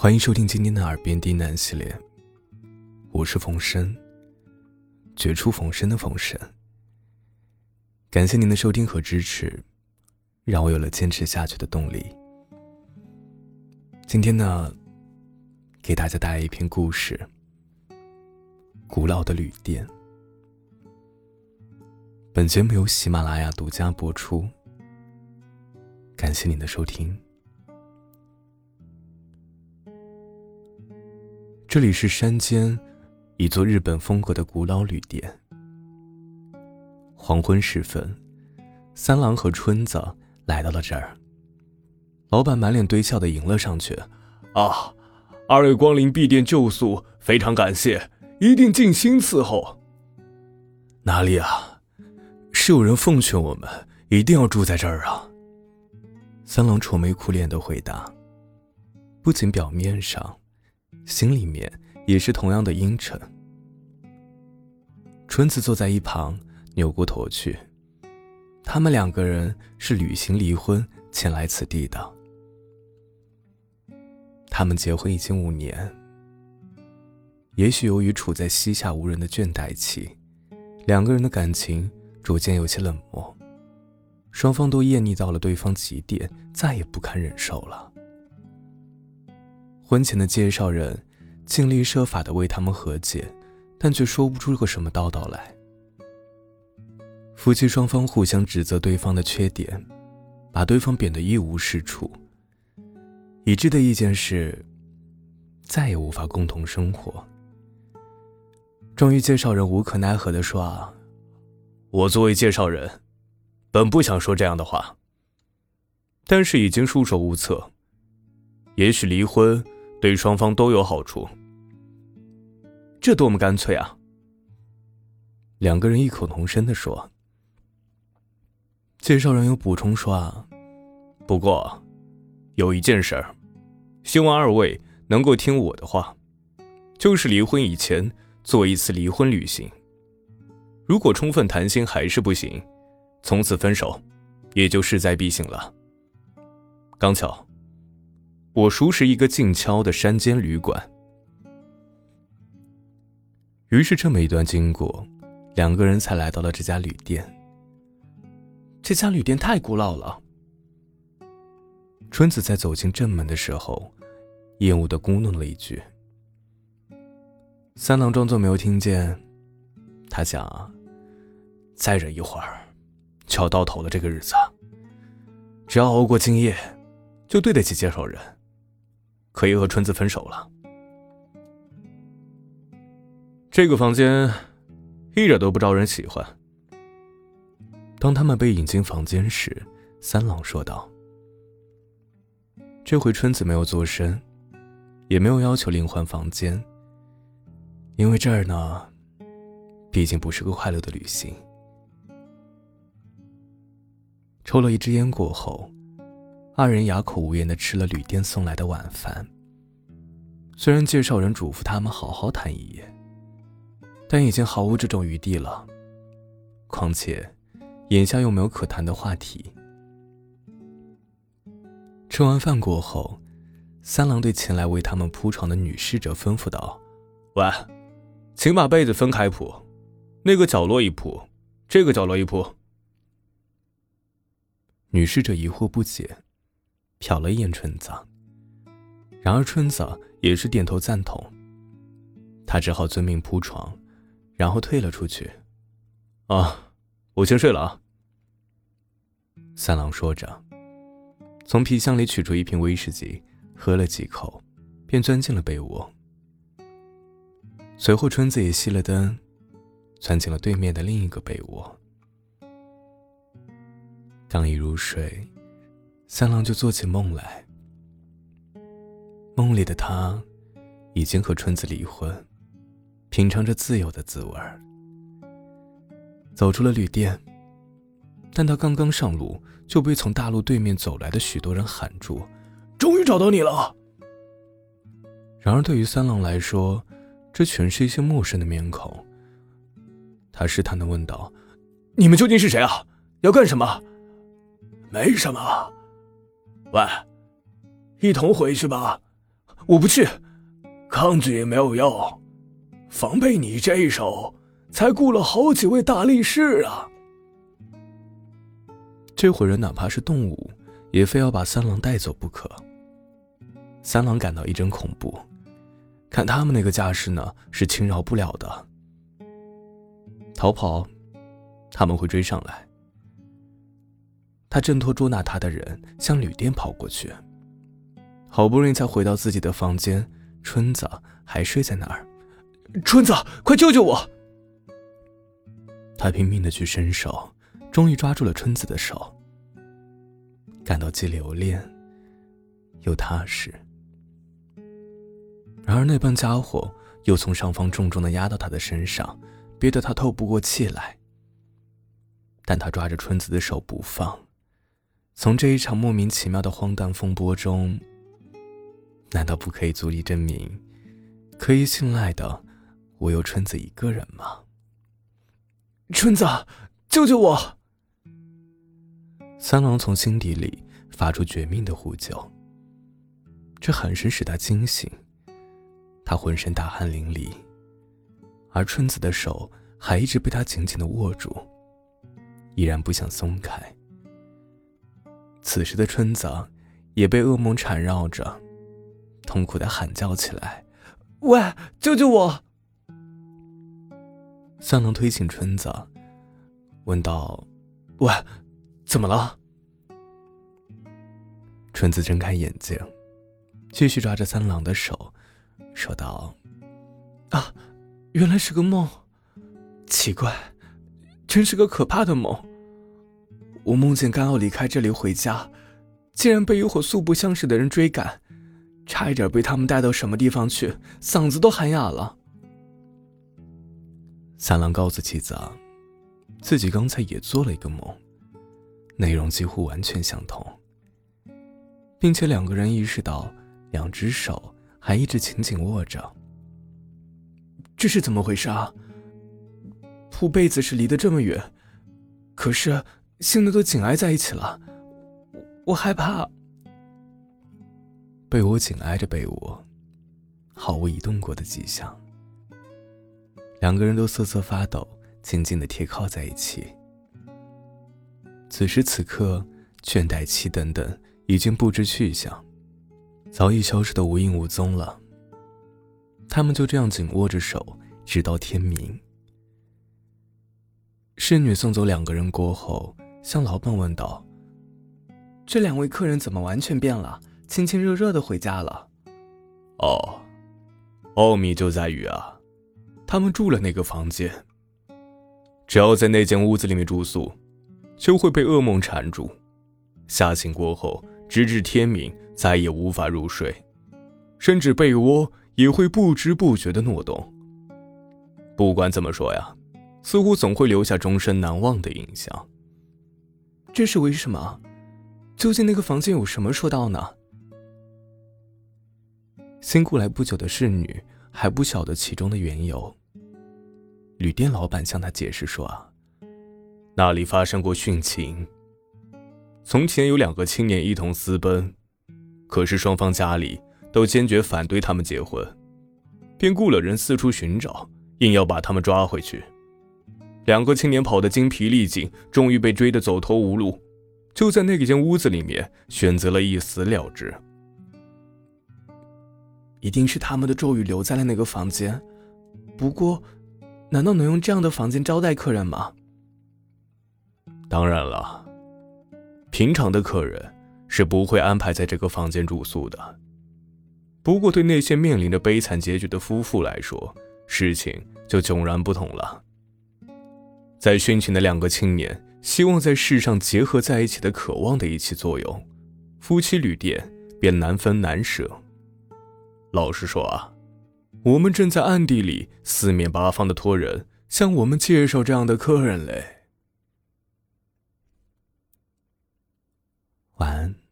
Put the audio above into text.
欢迎收听今天的《耳边低喃》系列，我是冯生，绝处逢生的冯生。感谢您的收听和支持，让我有了坚持下去的动力。今天呢，给大家带来一篇故事：古老的旅店。本节目由喜马拉雅独家播出，感谢您的收听。这里是山间一座日本风格的古老旅店。黄昏时分，三郎和春子来到了这儿。老板满脸堆笑的迎了上去：“啊，二位光临敝店旧宿，非常感谢，一定尽心伺候。”哪里啊，是有人奉劝我们一定要住在这儿啊。三郎愁眉苦脸的回答，不仅表面上。心里面也是同样的阴沉。春子坐在一旁，扭过头去。他们两个人是旅行离婚前来此地的。他们结婚已经五年。也许由于处在膝下无人的倦怠期，两个人的感情逐渐有些冷漠，双方都厌腻到了对方极点，再也不堪忍受了。婚前的介绍人尽力设法的为他们和解，但却说不出个什么道道来。夫妻双方互相指责对方的缺点，把对方贬得一无是处。一致的意见是，再也无法共同生活。终于，介绍人无可奈何的说：“啊，我作为介绍人，本不想说这样的话，但是已经束手无策。也许离婚。”对双方都有好处，这多么干脆啊！两个人异口同声的说。介绍人又补充说：“啊，不过，有一件事儿，希望二位能够听我的话，就是离婚以前做一次离婚旅行。如果充分谈心还是不行，从此分手，也就势在必行了。刚巧。”我熟识一个静悄的山间旅馆，于是这么一段经过，两个人才来到了这家旅店。这家旅店太古老了。春子在走进正门的时候，厌恶的咕哝了一句。三郎装作没有听见，他想，再忍一会儿，就要到头了。这个日子，只要熬过今夜，就对得起介绍人。可以和春子分手了。这个房间一点都不招人喜欢。当他们被引进房间时，三郎说道：“这回春子没有做声，也没有要求另换房间，因为这儿呢，毕竟不是个快乐的旅行。”抽了一支烟过后。二人哑口无言的吃了旅店送来的晚饭。虽然介绍人嘱咐他们好好谈一夜，但已经毫无这种余地了。况且，眼下又没有可谈的话题。吃完饭过后，三郎对前来为他们铺床的女侍者吩咐道：“喂，请把被子分开铺，那个角落一铺，这个角落一铺。”女侍者疑惑不解。瞟了一眼春子，然而春子也是点头赞同。他只好遵命铺床，然后退了出去。啊，我先睡了啊。三郎说着，从皮箱里取出一瓶威士忌，喝了几口，便钻进了被窝。随后，春子也熄了灯，钻进了对面的另一个被窝。刚一入睡。三郎就做起梦来。梦里的他，已经和春子离婚，品尝着自由的滋味走出了旅店，但他刚刚上路，就被从大路对面走来的许多人喊住：“终于找到你了！”然而，对于三郎来说，这全是一些陌生的面孔。他试探的问道：“你们究竟是谁啊？要干什么？”“没什么。”喂，一同回去吧，我不去，抗拒也没有用，防备你这一手，才雇了好几位大力士啊。这伙人哪怕是动物，也非要把三郎带走不可。三郎感到一阵恐怖，看他们那个架势呢，是轻饶不了的。逃跑，他们会追上来。他挣脱捉拿他的人，向旅店跑过去。好不容易才回到自己的房间，春子还睡在那儿。春子，快救救我！他拼命的去伸手，终于抓住了春子的手，感到既留恋又踏实。然而那帮家伙又从上方重重的压到他的身上，憋得他透不过气来。但他抓着春子的手不放。从这一场莫名其妙的荒诞风波中，难道不可以足以证明，可以信赖的，唯有春子一个人吗？春子，救救我！三郎从心底里发出绝命的呼救。这喊声使他惊醒，他浑身大汗淋漓，而春子的手还一直被他紧紧的握住，依然不想松开。此时的春子也被噩梦缠绕着，痛苦的喊叫起来：“喂，救救我！”三郎推醒春子，问道：“喂，怎么了？”春子睁开眼睛，继续抓着三郎的手，说道：“啊，原来是个梦。奇怪，真是个可怕的梦。”我梦见刚要离开这里回家，竟然被一伙素不相识的人追赶，差一点被他们带到什么地方去，嗓子都喊哑了。三郎告诉妻子，自己刚才也做了一个梦，内容几乎完全相同，并且两个人意识到两只手还一直紧紧握着。这是怎么回事啊？铺被子是离得这么远，可是。现在都紧挨在一起了，我我害怕。被窝紧挨着被窝，毫无移动过的迹象。两个人都瑟瑟发抖，紧紧的贴靠在一起。此时此刻，倦怠期等等已经不知去向，早已消失的无影无踪了。他们就这样紧握着手，直到天明。侍女送走两个人过后。向老板问道：“这两位客人怎么完全变了，亲亲热热的回家了？”“哦，奥秘就在于啊，他们住了那个房间。只要在那间屋子里面住宿，就会被噩梦缠住，吓醒过后，直至天明再也无法入睡，甚至被窝也会不知不觉的挪动。不管怎么说呀，似乎总会留下终身难忘的印象。”这是为什么？究竟那个房间有什么说道呢？新雇来不久的侍女还不晓得其中的缘由。旅店老板向他解释说：“啊，那里发生过殉情。从前有两个青年一同私奔，可是双方家里都坚决反对他们结婚，便雇了人四处寻找，硬要把他们抓回去。”两个青年跑得精疲力尽，终于被追得走投无路，就在那间屋子里面选择了一死了之。一定是他们的咒语留在了那个房间。不过，难道能用这样的房间招待客人吗？当然了，平常的客人是不会安排在这个房间住宿的。不过，对那些面临着悲惨结局的夫妇来说，事情就迥然不同了。在殉情的两个青年希望在世上结合在一起的渴望的一起作用，夫妻旅店便难分难舍。老实说啊，我们正在暗地里四面八方的托人向我们介绍这样的客人嘞。晚安。